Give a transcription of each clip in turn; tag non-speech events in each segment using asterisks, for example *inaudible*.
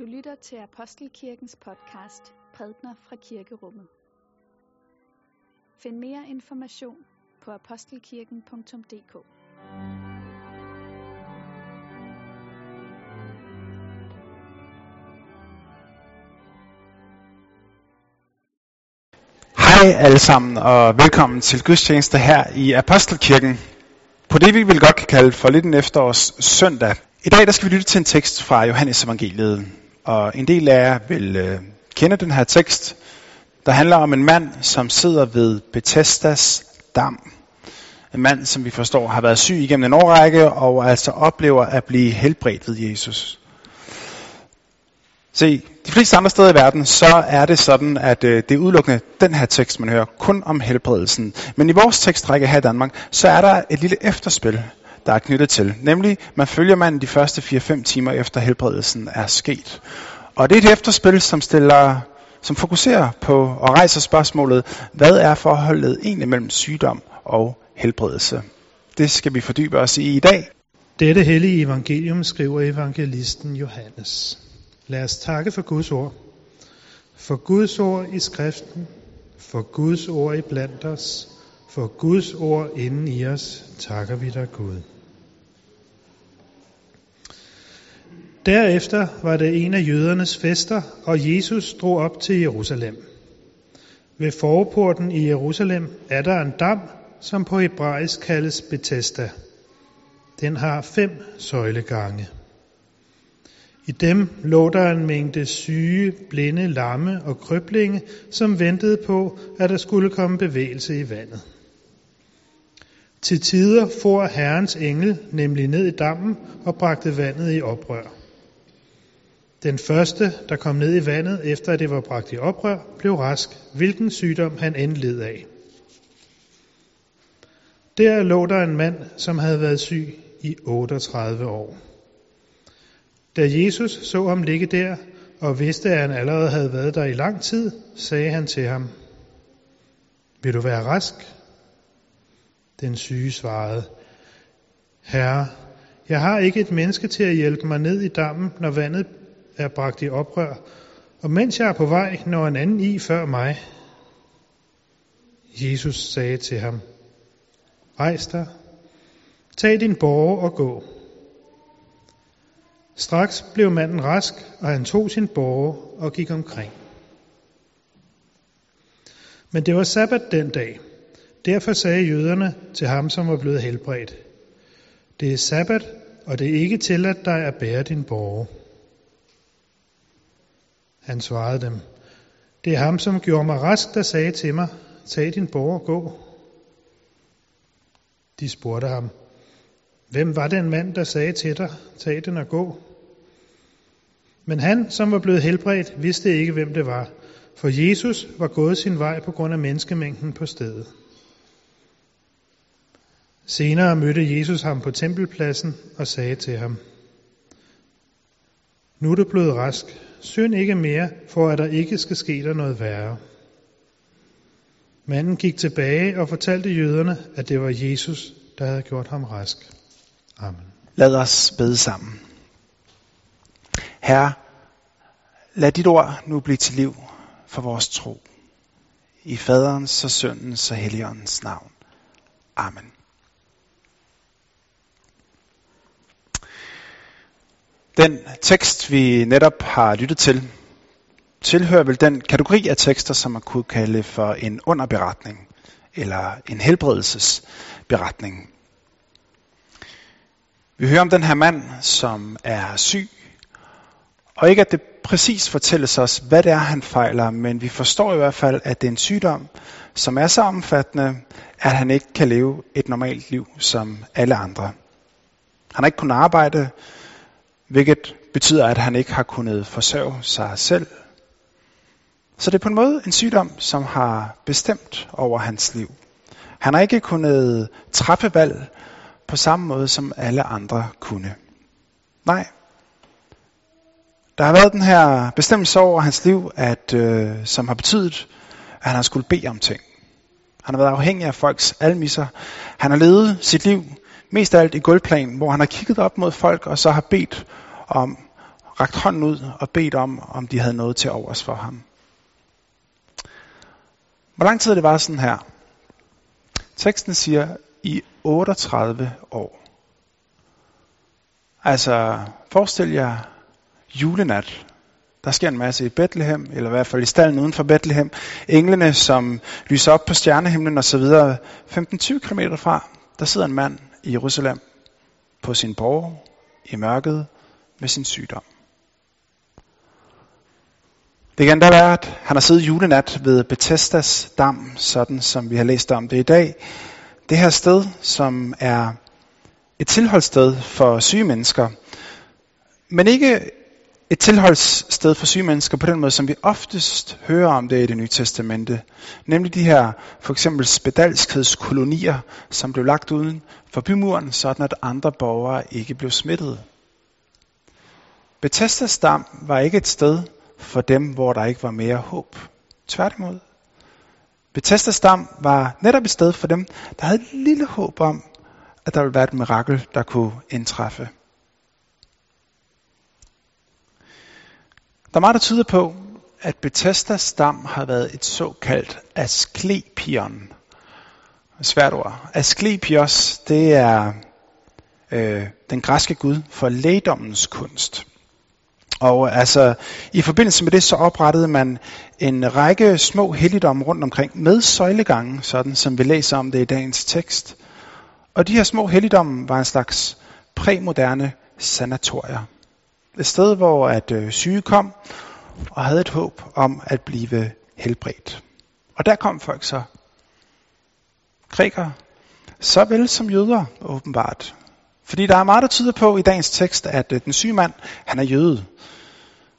Du lytter til Apostelkirkens podcast Prædner fra Kirkerummet. Find mere information på apostelkirken.dk. Hej alle sammen, og velkommen til gudstjeneste her i Apostelkirken. På det vi vil godt kan kalde for lidt en efterårs søndag. I dag der skal vi lytte til en tekst fra Johannes evangeliet. Og en del af jer vil øh, kende den her tekst, der handler om en mand, som sidder ved Bethesdas dam. En mand, som vi forstår har været syg igennem en årrække, og altså oplever at blive helbredt ved Jesus. Se, de fleste andre steder i verden, så er det sådan, at øh, det er udelukkende den her tekst, man hører, kun om helbredelsen. Men i vores tekstrække her i Danmark, så er der et lille efterspil, der er knyttet til. Nemlig, man følger manden de første 4-5 timer efter helbredelsen er sket. Og det er et efterspil, som stiller som fokuserer på og rejser spørgsmålet, hvad er forholdet egentlig mellem sygdom og helbredelse? Det skal vi fordybe os i i dag. Dette hellige evangelium skriver evangelisten Johannes. Lad os takke for Guds ord. For Guds ord i skriften, for Guds ord i blandt os, for Guds ord inden i os, takker vi dig Gud. Derefter var det en af jødernes fester, og Jesus drog op til Jerusalem. Ved forporten i Jerusalem er der en dam, som på hebraisk kaldes Bethesda. Den har fem søjlegange. I dem lå der en mængde syge, blinde, lamme og krøblinge, som ventede på, at der skulle komme bevægelse i vandet. Til tider for Herrens engel nemlig ned i dammen og bragte vandet i oprør. Den første, der kom ned i vandet, efter at det var bragt i oprør, blev rask, hvilken sygdom han end led af. Der lå der en mand, som havde været syg i 38 år. Da Jesus så ham ligge der, og vidste, at han allerede havde været der i lang tid, sagde han til ham, Vil du være rask? Den syge svarede, Herre, jeg har ikke et menneske til at hjælpe mig ned i dammen, når vandet er bragt i oprør, og mens jeg er på vej, når en anden i før mig. Jesus sagde til ham, Rejs dig, tag din borger og gå. Straks blev manden rask, og han tog sin borger og gik omkring. Men det var sabbat den dag. Derfor sagde jøderne til ham, som var blevet helbredt, det er sabbat, og det er ikke tilladt dig at bære din borger. Han svarede dem, det er ham, som gjorde mig rask, der sagde til mig, tag din borger og gå. De spurgte ham, hvem var den mand, der sagde til dig, tag den og gå? Men han, som var blevet helbredt, vidste ikke, hvem det var, for Jesus var gået sin vej på grund af menneskemængden på stedet. Senere mødte Jesus ham på tempelpladsen og sagde til ham, Nu er du blevet rask, synd ikke mere, for at der ikke skal ske dig noget værre. Manden gik tilbage og fortalte jøderne, at det var Jesus, der havde gjort ham rask. Amen. Lad os bede sammen. Herre, lad dit ord nu blive til liv for vores tro. I faderens og søndens og helligåndens navn. Amen. Den tekst, vi netop har lyttet til, tilhører vel den kategori af tekster, som man kunne kalde for en underberetning, eller en helbredelsesberetning. Vi hører om den her mand, som er syg, og ikke at det præcis fortælles os, hvad det er, han fejler, men vi forstår i hvert fald, at det er en sygdom, som er så omfattende, at han ikke kan leve et normalt liv som alle andre. Han har ikke kunnet arbejde, hvilket betyder, at han ikke har kunnet forsørge sig selv. Så det er på en måde en sygdom, som har bestemt over hans liv. Han har ikke kunnet træffe valg på samme måde, som alle andre kunne. Nej. Der har været den her bestemmelse over hans liv, at, øh, som har betydet, at han har skulle bede om ting. Han har været afhængig af folks almisser. Han har levet sit liv mest af alt i gulvplan, hvor han har kigget op mod folk og så har bedt om rakt hånden ud og bedt om, om de havde noget til overs for ham. Hvor lang tid det var sådan her? Teksten siger i 38 år. Altså, forestil jer julenat. Der sker en masse i Bethlehem, eller i hvert fald i stallen uden for Bethlehem. Englene, som lyser op på stjernehimlen og så videre. 15-20 km fra, der sidder en mand i Jerusalem på sin borg i mørket med sin sygdom. Det kan da være, at han har siddet julenat ved Bethesdas dam, sådan som vi har læst om det i dag. Det her sted, som er et tilholdssted for syge mennesker, men ikke et tilholdssted for syge mennesker på den måde, som vi oftest hører om det i det nye testamente. Nemlig de her for eksempel spedalskhedskolonier, som blev lagt uden for bymuren, sådan at andre borgere ikke blev smittet. Bethesdas dam var ikke et sted for dem, hvor der ikke var mere håb. Tværtimod. Bethesdas dam var netop et sted for dem, der havde et lille håb om, at der ville være et mirakel, der kunne indtræffe. Der er meget, der tyder på, at Bethesdas stam har været et såkaldt asklepion. Svært ord. Asklepios, det er øh, den græske gud for lægdommens kunst. Og altså, i forbindelse med det, så oprettede man en række små helligdomme rundt omkring med søjlegange, sådan som vi læser om det i dagens tekst. Og de her små helligdomme var en slags præmoderne sanatorier. Et sted, hvor at øh, syge kom og havde et håb om at blive helbredt. Og der kom folk så. Grækere, såvel som jøder åbenbart. Fordi der er meget, der tyder på i dagens tekst, at øh, den syge mand, han er jøde.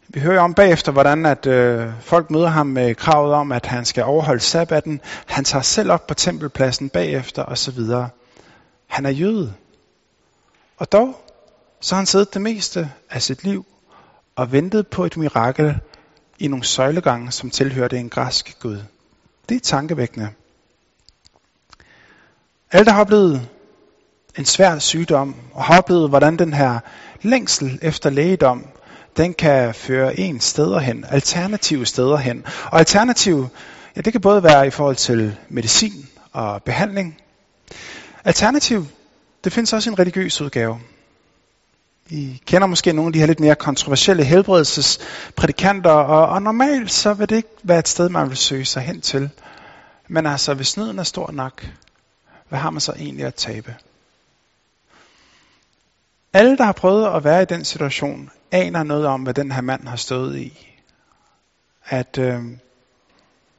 Vi hører om bagefter, hvordan at øh, folk møder ham med kravet om, at han skal overholde sabbaten. Han tager selv op på tempelpladsen bagefter osv. Han er jøde. Og dog, så har han siddet det meste af sit liv og ventet på et mirakel i nogle søjlegange, som tilhørte en græsk gud. Det er tankevækkende. Alle, der har oplevet en svær sygdom, og har oplevet, hvordan den her længsel efter lægedom, den kan føre en steder hen, alternative steder hen. Og alternativ, ja, det kan både være i forhold til medicin og behandling. Alternativ, det findes også i en religiøs udgave. I kender måske nogle af de her lidt mere kontroversielle helbredelsesprædikanter, og, og normalt så vil det ikke være et sted, man vil søge sig hen til. Men altså, hvis nøden er stor nok, hvad har man så egentlig at tabe? Alle, der har prøvet at være i den situation, aner noget om, hvad den her mand har stået i. At øh,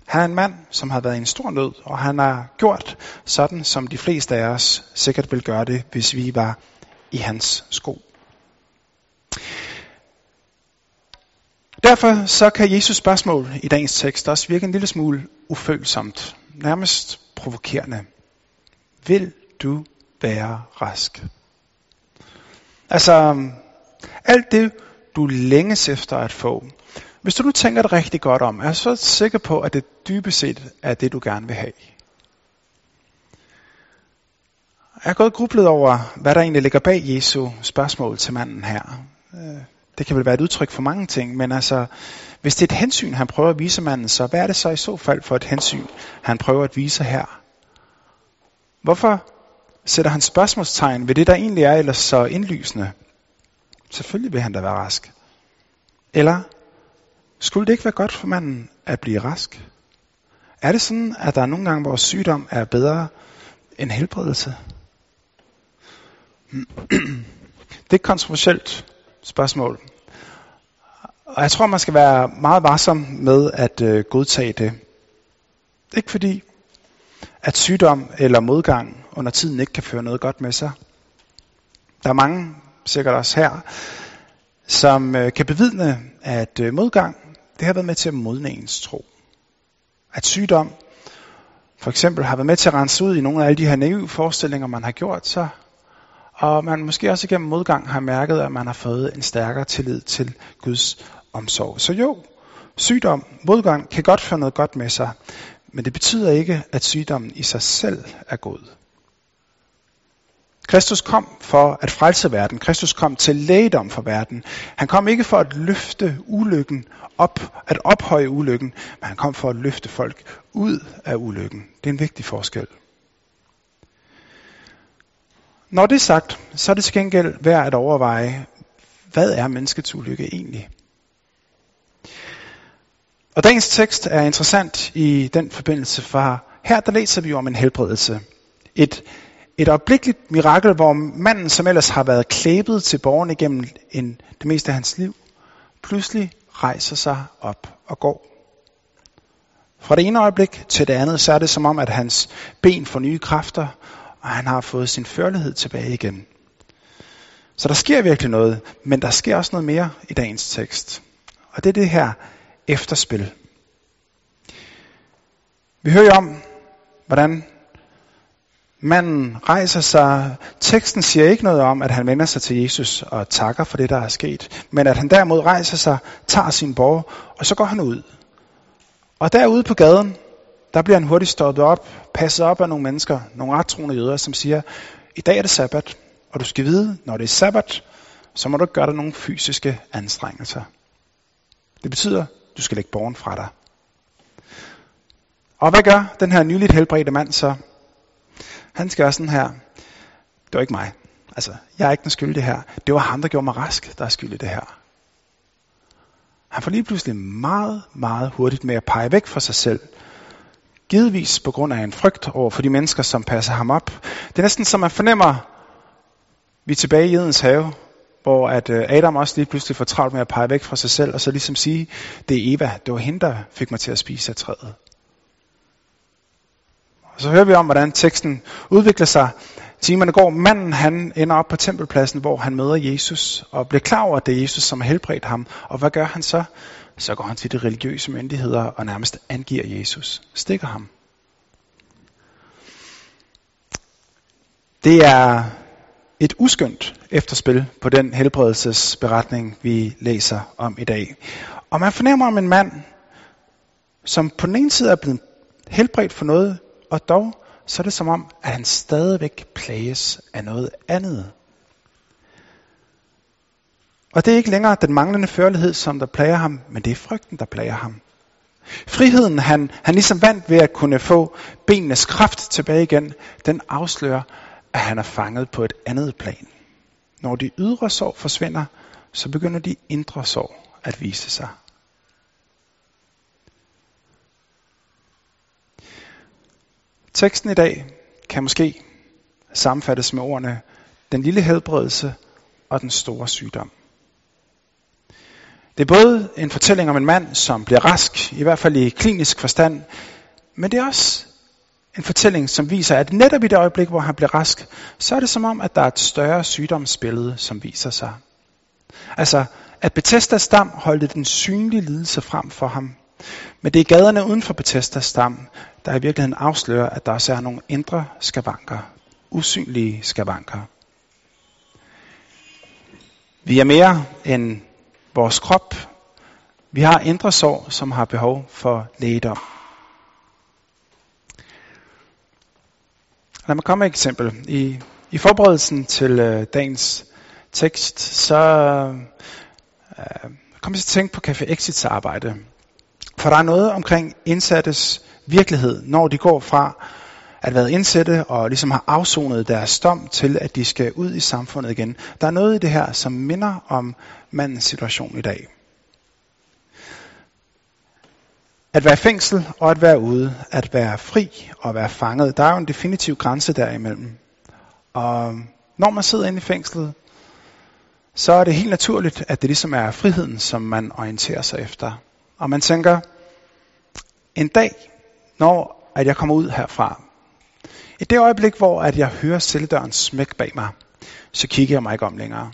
han er en mand, som har været i en stor nød, og han har gjort sådan, som de fleste af os sikkert vil gøre det, hvis vi var i hans sko. Derfor så kan Jesus spørgsmål i dagens tekst også virke en lille smule ufølsomt, nærmest provokerende. Vil du være rask? Altså, alt det, du længes efter at få. Hvis du nu tænker det rigtig godt om, er jeg så sikker på, at det dybest set er det, du gerne vil have. Jeg har gået grublet over, hvad der egentlig ligger bag Jesu spørgsmål til manden her. Øh, det kan vel være et udtryk for mange ting, men altså, hvis det er et hensyn, han prøver at vise manden, så hvad er det så i så fald for et hensyn, han prøver at vise her? Hvorfor sætter han spørgsmålstegn ved det, der egentlig er ellers så indlysende? Selvfølgelig vil han da være rask. Eller skulle det ikke være godt for manden at blive rask? Er det sådan, at der er nogle gange, hvor sygdom er bedre end helbredelse? Hmm. *clears throat* Det er kontroversielt spørgsmål. Og jeg tror, man skal være meget varsom med at øh, godtage det. Ikke fordi, at sygdom eller modgang under tiden ikke kan føre noget godt med sig. Der er mange, sikkert også her, som øh, kan bevidne, at øh, modgang, det har været med til at modne ens tro. At sygdom, for eksempel, har været med til at rense ud i nogle af alle de her naive forestillinger, man har gjort sig, og man måske også igennem modgang har mærket, at man har fået en stærkere tillid til Guds omsorg. Så jo, sygdom, modgang kan godt føre noget godt med sig, men det betyder ikke, at sygdommen i sig selv er god. Kristus kom for at frelse verden. Kristus kom til lægedom for verden. Han kom ikke for at løfte ulykken op, at ophøje ulykken, men han kom for at løfte folk ud af ulykken. Det er en vigtig forskel. Når det er sagt, så er det til gengæld værd at overveje, hvad er menneskets ulykke egentlig? Og dagens tekst er interessant i den forbindelse, for her der læser vi om en helbredelse. Et, et øjeblikkeligt mirakel, hvor manden, som ellers har været klæbet til borgen igennem en, det meste af hans liv, pludselig rejser sig op og går. Fra det ene øjeblik til det andet, så er det som om, at hans ben får nye kræfter, og han har fået sin førlighed tilbage igen. Så der sker virkelig noget, men der sker også noget mere i dagens tekst. Og det er det her efterspil. Vi hører om, hvordan manden rejser sig. Teksten siger ikke noget om, at han vender sig til Jesus og takker for det, der er sket, men at han derimod rejser sig, tager sin borg, og så går han ud. Og derude på gaden, der bliver han hurtigt stoppet op, passet op af nogle mennesker, nogle rettroende jøder, som siger, i dag er det sabbat, og du skal vide, når det er sabbat, så må du ikke gøre dig nogle fysiske anstrengelser. Det betyder, du skal lægge borgen fra dig. Og hvad gør den her nyligt helbredte mand så? Han skal sådan her. Det var ikke mig. Altså, jeg er ikke den skyldige her. Det var ham, der gjorde mig rask, der er skyldig det her. Han får lige pludselig meget, meget hurtigt med at pege væk fra sig selv. Givetvis på grund af en frygt over for de mennesker, som passer ham op. Det er næsten som man fornemmer, vi er tilbage i Edens have, hvor at øh, Adam også lige pludselig får travlt med at pege væk fra sig selv, og så ligesom sige, det er Eva, det var hende, der fik mig til at spise af træet. Og så hører vi om, hvordan teksten udvikler sig. Timerne går, manden han ender op på tempelpladsen, hvor han møder Jesus, og bliver klar over, at det er Jesus, som har helbredt ham. Og hvad gør han så? Så går han til de religiøse myndigheder og nærmest angiver Jesus, stikker ham. Det er et uskyndt efterspil på den helbredelsesberetning, vi læser om i dag. Og man fornemmer om en mand, som på den ene side er blevet helbredt for noget, og dog så er det som om, at han stadigvæk plages af noget andet. Og det er ikke længere den manglende førlighed, som der plager ham, men det er frygten, der plager ham. Friheden, han, han ligesom vandt ved at kunne få benenes kraft tilbage igen, den afslører, at han er fanget på et andet plan. Når de ydre sår forsvinder, så begynder de indre sår at vise sig. Teksten i dag kan måske sammenfattes med ordene den lille helbredelse og den store sygdom. Det er både en fortælling om en mand, som bliver rask, i hvert fald i klinisk forstand, men det er også en fortælling, som viser, at netop i det øjeblik, hvor han bliver rask, så er det som om, at der er et større sygdomsbillede, som viser sig. Altså, at Bethesdas stam holdte den synlige lidelse frem for ham. Men det er gaderne uden for Bethesdas stam, der i virkeligheden afslører, at der også er nogle indre skavanker. Usynlige skavanker. Vi er mere end vores krop. Vi har indre sår, som har behov for lægedom. Lad mig komme med et eksempel. I, i forberedelsen til øh, dagens tekst, så øh, kom jeg til at tænke på Café Exits arbejde. For der er noget omkring indsattes virkelighed, når de går fra at være indsatte og ligesom har afsonet deres dom til, at de skal ud i samfundet igen. Der er noget i det her, som minder om mandens situation i dag. At være fængsel og at være ude, at være fri og at være fanget, der er jo en definitiv grænse derimellem. Og når man sidder inde i fængslet, så er det helt naturligt, at det ligesom er friheden, som man orienterer sig efter. Og man tænker, en dag, når at jeg kommer ud herfra, i det øjeblik, hvor at jeg hører celledøren smæk bag mig, så kigger jeg mig ikke om længere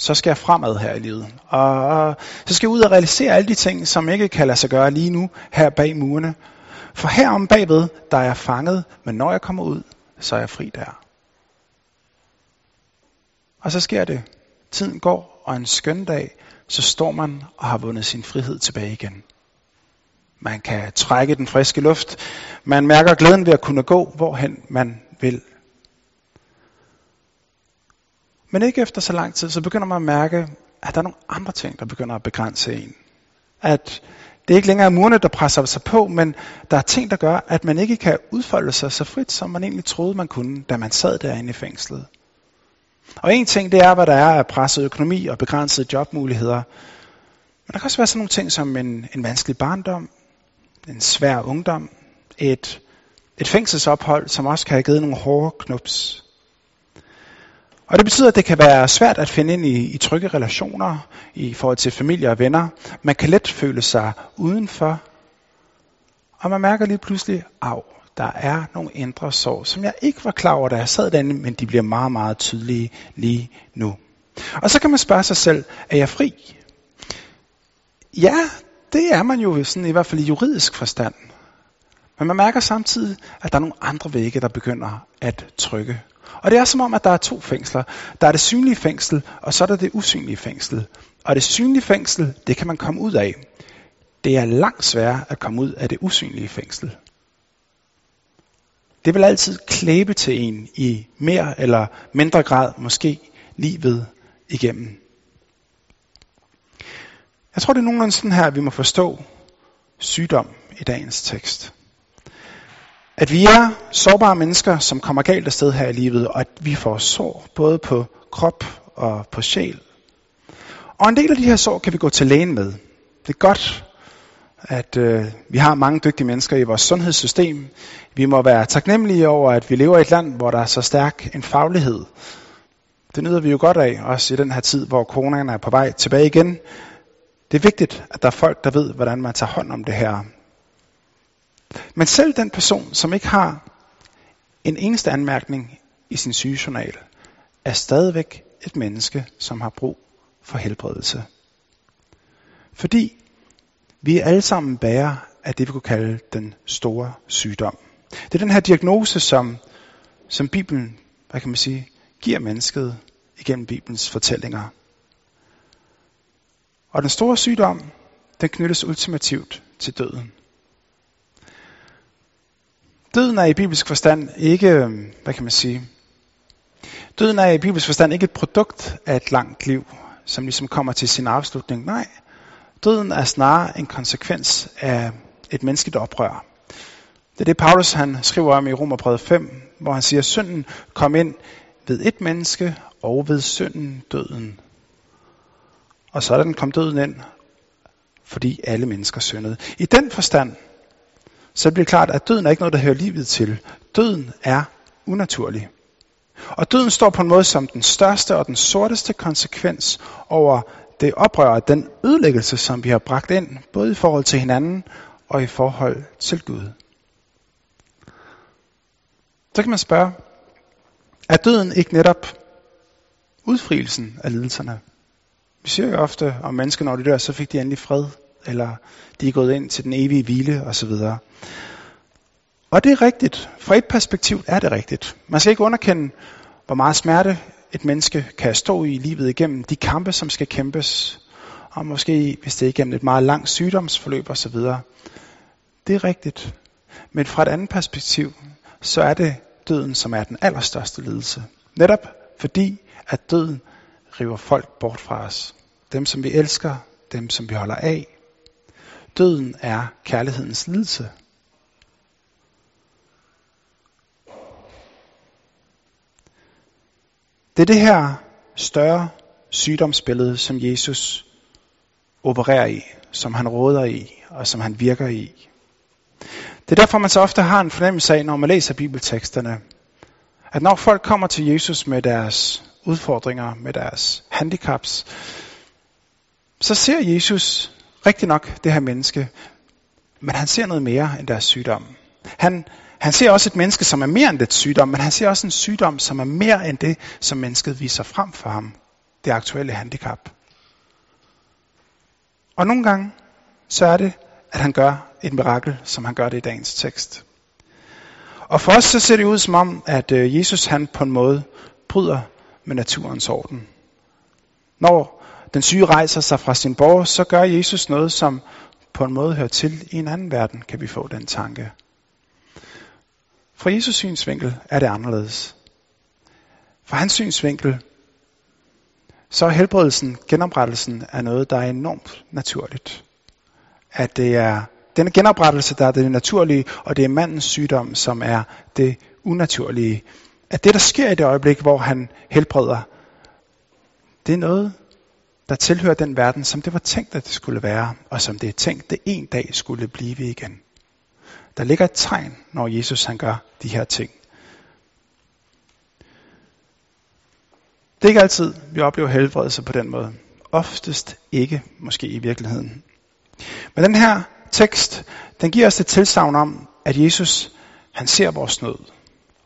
så skal jeg fremad her i livet. Og så skal jeg ud og realisere alle de ting, som ikke kan lade sig gøre lige nu her bag murene. For herom bagved, der er jeg fanget, men når jeg kommer ud, så er jeg fri der. Og så sker det. Tiden går, og en skøn dag, så står man og har vundet sin frihed tilbage igen. Man kan trække den friske luft. Man mærker glæden ved at kunne gå, hvorhen man vil. Men ikke efter så lang tid, så begynder man at mærke, at der er nogle andre ting, der begynder at begrænse en. At det ikke længere er murene, der presser sig på, men der er ting, der gør, at man ikke kan udfolde sig så frit, som man egentlig troede, man kunne, da man sad derinde i fængslet. Og en ting, det er, hvad der er af presset økonomi og begrænsede jobmuligheder. Men der kan også være sådan nogle ting som en, en vanskelig barndom, en svær ungdom, et, et fængselsophold, som også kan have givet nogle hårde knups. Og det betyder, at det kan være svært at finde ind i, i trygge relationer i forhold til familie og venner. Man kan let føle sig udenfor. Og man mærker lige pludselig, af, der er nogle indre sår, som jeg ikke var klar over, da jeg sad derinde, men de bliver meget, meget tydelige lige nu. Og så kan man spørge sig selv, er jeg fri? Ja, det er man jo sådan, i hvert fald i juridisk forstand. Men man mærker samtidig, at der er nogle andre vægge, der begynder at trykke. Og det er som om, at der er to fængsler. Der er det synlige fængsel, og så er der det usynlige fængsel. Og det synlige fængsel, det kan man komme ud af. Det er langt sværere at komme ud af det usynlige fængsel. Det vil altid klæbe til en i mere eller mindre grad, måske livet igennem. Jeg tror, det er nogenlunde sådan her, vi må forstå sygdom i dagens tekst. At vi er sårbare mennesker, som kommer galt af sted her i livet, og at vi får sår både på krop og på sjæl. Og en del af de her sår kan vi gå til lægen med. Det er godt, at øh, vi har mange dygtige mennesker i vores sundhedssystem. Vi må være taknemmelige over, at vi lever i et land, hvor der er så stærk en faglighed. Det nyder vi jo godt af, også i den her tid, hvor coronaen er på vej tilbage igen. Det er vigtigt, at der er folk, der ved, hvordan man tager hånd om det her. Men selv den person, som ikke har en eneste anmærkning i sin sygejournal, er stadigvæk et menneske, som har brug for helbredelse. Fordi vi er alle sammen bærer af det, vi kunne kalde den store sygdom. Det er den her diagnose, som, som Bibelen, hvad kan man sige, giver mennesket igennem Bibelens fortællinger. Og den store sygdom, den knyttes ultimativt til døden. Døden er i bibelsk forstand ikke, hvad kan man sige, døden er i bibelsk forstand ikke et produkt af et langt liv, som ligesom kommer til sin afslutning. Nej, døden er snarere en konsekvens af et menneskeligt oprør. Det er det, Paulus han skriver om i Romerbrevet 5, hvor han siger, at synden kom ind ved et menneske og ved synden døden. Og sådan kom døden ind, fordi alle mennesker syndede. I den forstand, så bliver det klart, at døden er ikke noget, der hører livet til. Døden er unaturlig. Og døden står på en måde som den største og den sorteste konsekvens over det oprør og den ødelæggelse, som vi har bragt ind, både i forhold til hinanden og i forhold til Gud. Så kan man spørge, er døden ikke netop udfrielsen af lidelserne? Vi siger jo ofte om mennesker, når de dør, så fik de endelig fred, eller de er gået ind til den evige hvile osv. Og det er rigtigt. Fra et perspektiv er det rigtigt. Man skal ikke underkende, hvor meget smerte et menneske kan stå i livet igennem, de kampe, som skal kæmpes, og måske, hvis det er igennem et meget langt sygdomsforløb osv. Det er rigtigt. Men fra et andet perspektiv, så er det døden, som er den allerstørste lidelse. Netop fordi, at døden driver folk bort fra os. Dem, som vi elsker, dem, som vi holder af. Døden er kærlighedens lidelse. Det er det her større sygdomsbillede, som Jesus opererer i, som han råder i, og som han virker i. Det er derfor, man så ofte har en fornemmelse af, når man læser bibelteksterne, at når folk kommer til Jesus med deres udfordringer, med deres handicaps, så ser Jesus rigtig nok det her menneske, men han ser noget mere end deres sygdom. Han, han ser også et menneske, som er mere end det sygdom, men han ser også en sygdom, som er mere end det, som mennesket viser frem for ham. Det aktuelle handicap. Og nogle gange, så er det, at han gør et mirakel, som han gør det i dagens tekst. Og for os så ser det ud som om, at øh, Jesus han på en måde bryder med naturens orden. Når den syge rejser sig fra sin borg, så gør Jesus noget, som på en måde hører til i en anden verden, kan vi få den tanke. Fra Jesus synsvinkel er det anderledes. Fra hans synsvinkel, så er helbredelsen, genoprettelsen, er noget, der er enormt naturligt. At det er denne genoprettelse, der er det naturlige, og det er mandens sygdom, som er det unaturlige. At det, der sker i det øjeblik, hvor han helbreder, det er noget, der tilhører den verden, som det var tænkt, at det skulle være, og som det er tænkt, det en dag skulle blive igen. Der ligger et tegn, når Jesus han gør de her ting. Det er ikke altid, vi oplever helbredelse på den måde. Oftest ikke, måske i virkeligheden. Men den her tekst, den giver os et tilsavn om, at Jesus, han ser vores nød.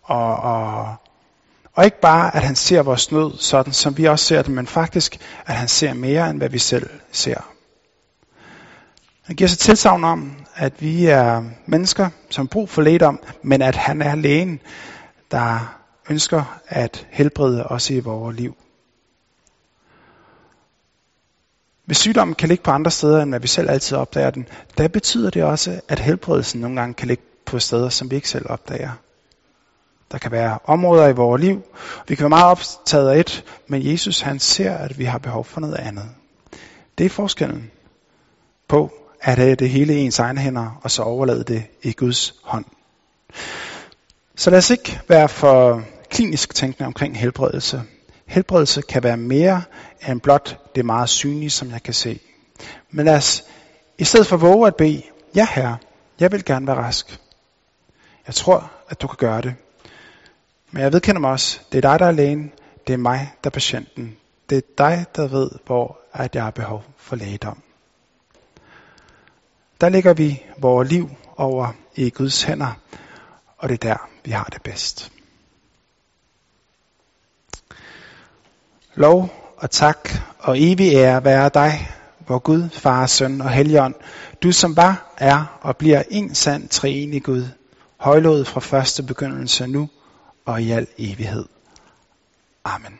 Og, og, og ikke bare, at han ser vores nød sådan, som vi også ser det, men faktisk, at han ser mere, end hvad vi selv ser. Han giver sig tilsavn om, at vi er mennesker, som brug for lægedom, men at han er lægen, der ønsker at helbrede os i vores liv. Hvis sygdommen kan ligge på andre steder, end hvad vi selv altid opdager den, der betyder det også, at helbredelsen nogle gange kan ligge på steder, som vi ikke selv opdager. Der kan være områder i vores liv. Vi kan være meget optaget af et, men Jesus han ser, at vi har behov for noget andet. Det er forskellen på at have det hele i ens egne hænder, og så overlade det i Guds hånd. Så lad os ikke være for klinisk tænkende omkring helbredelse. Helbredelse kan være mere end blot det meget synlige, som jeg kan se. Men lad os i stedet for våge at bede, ja herre, jeg vil gerne være rask. Jeg tror, at du kan gøre det. Men jeg vedkender mig også, det er dig, der er lægen, det er mig, der er patienten. Det er dig, der ved, hvor at jeg har behov for lægedom. Der lægger vi vores liv over i Guds hænder, og det er der, vi har det bedst. Lov og tak og evig ære være dig, hvor Gud, Far, Søn og Helligånd, du som var, er og bliver en sand treenig Gud, højlået fra første begyndelse nu og i al evighed. Amen.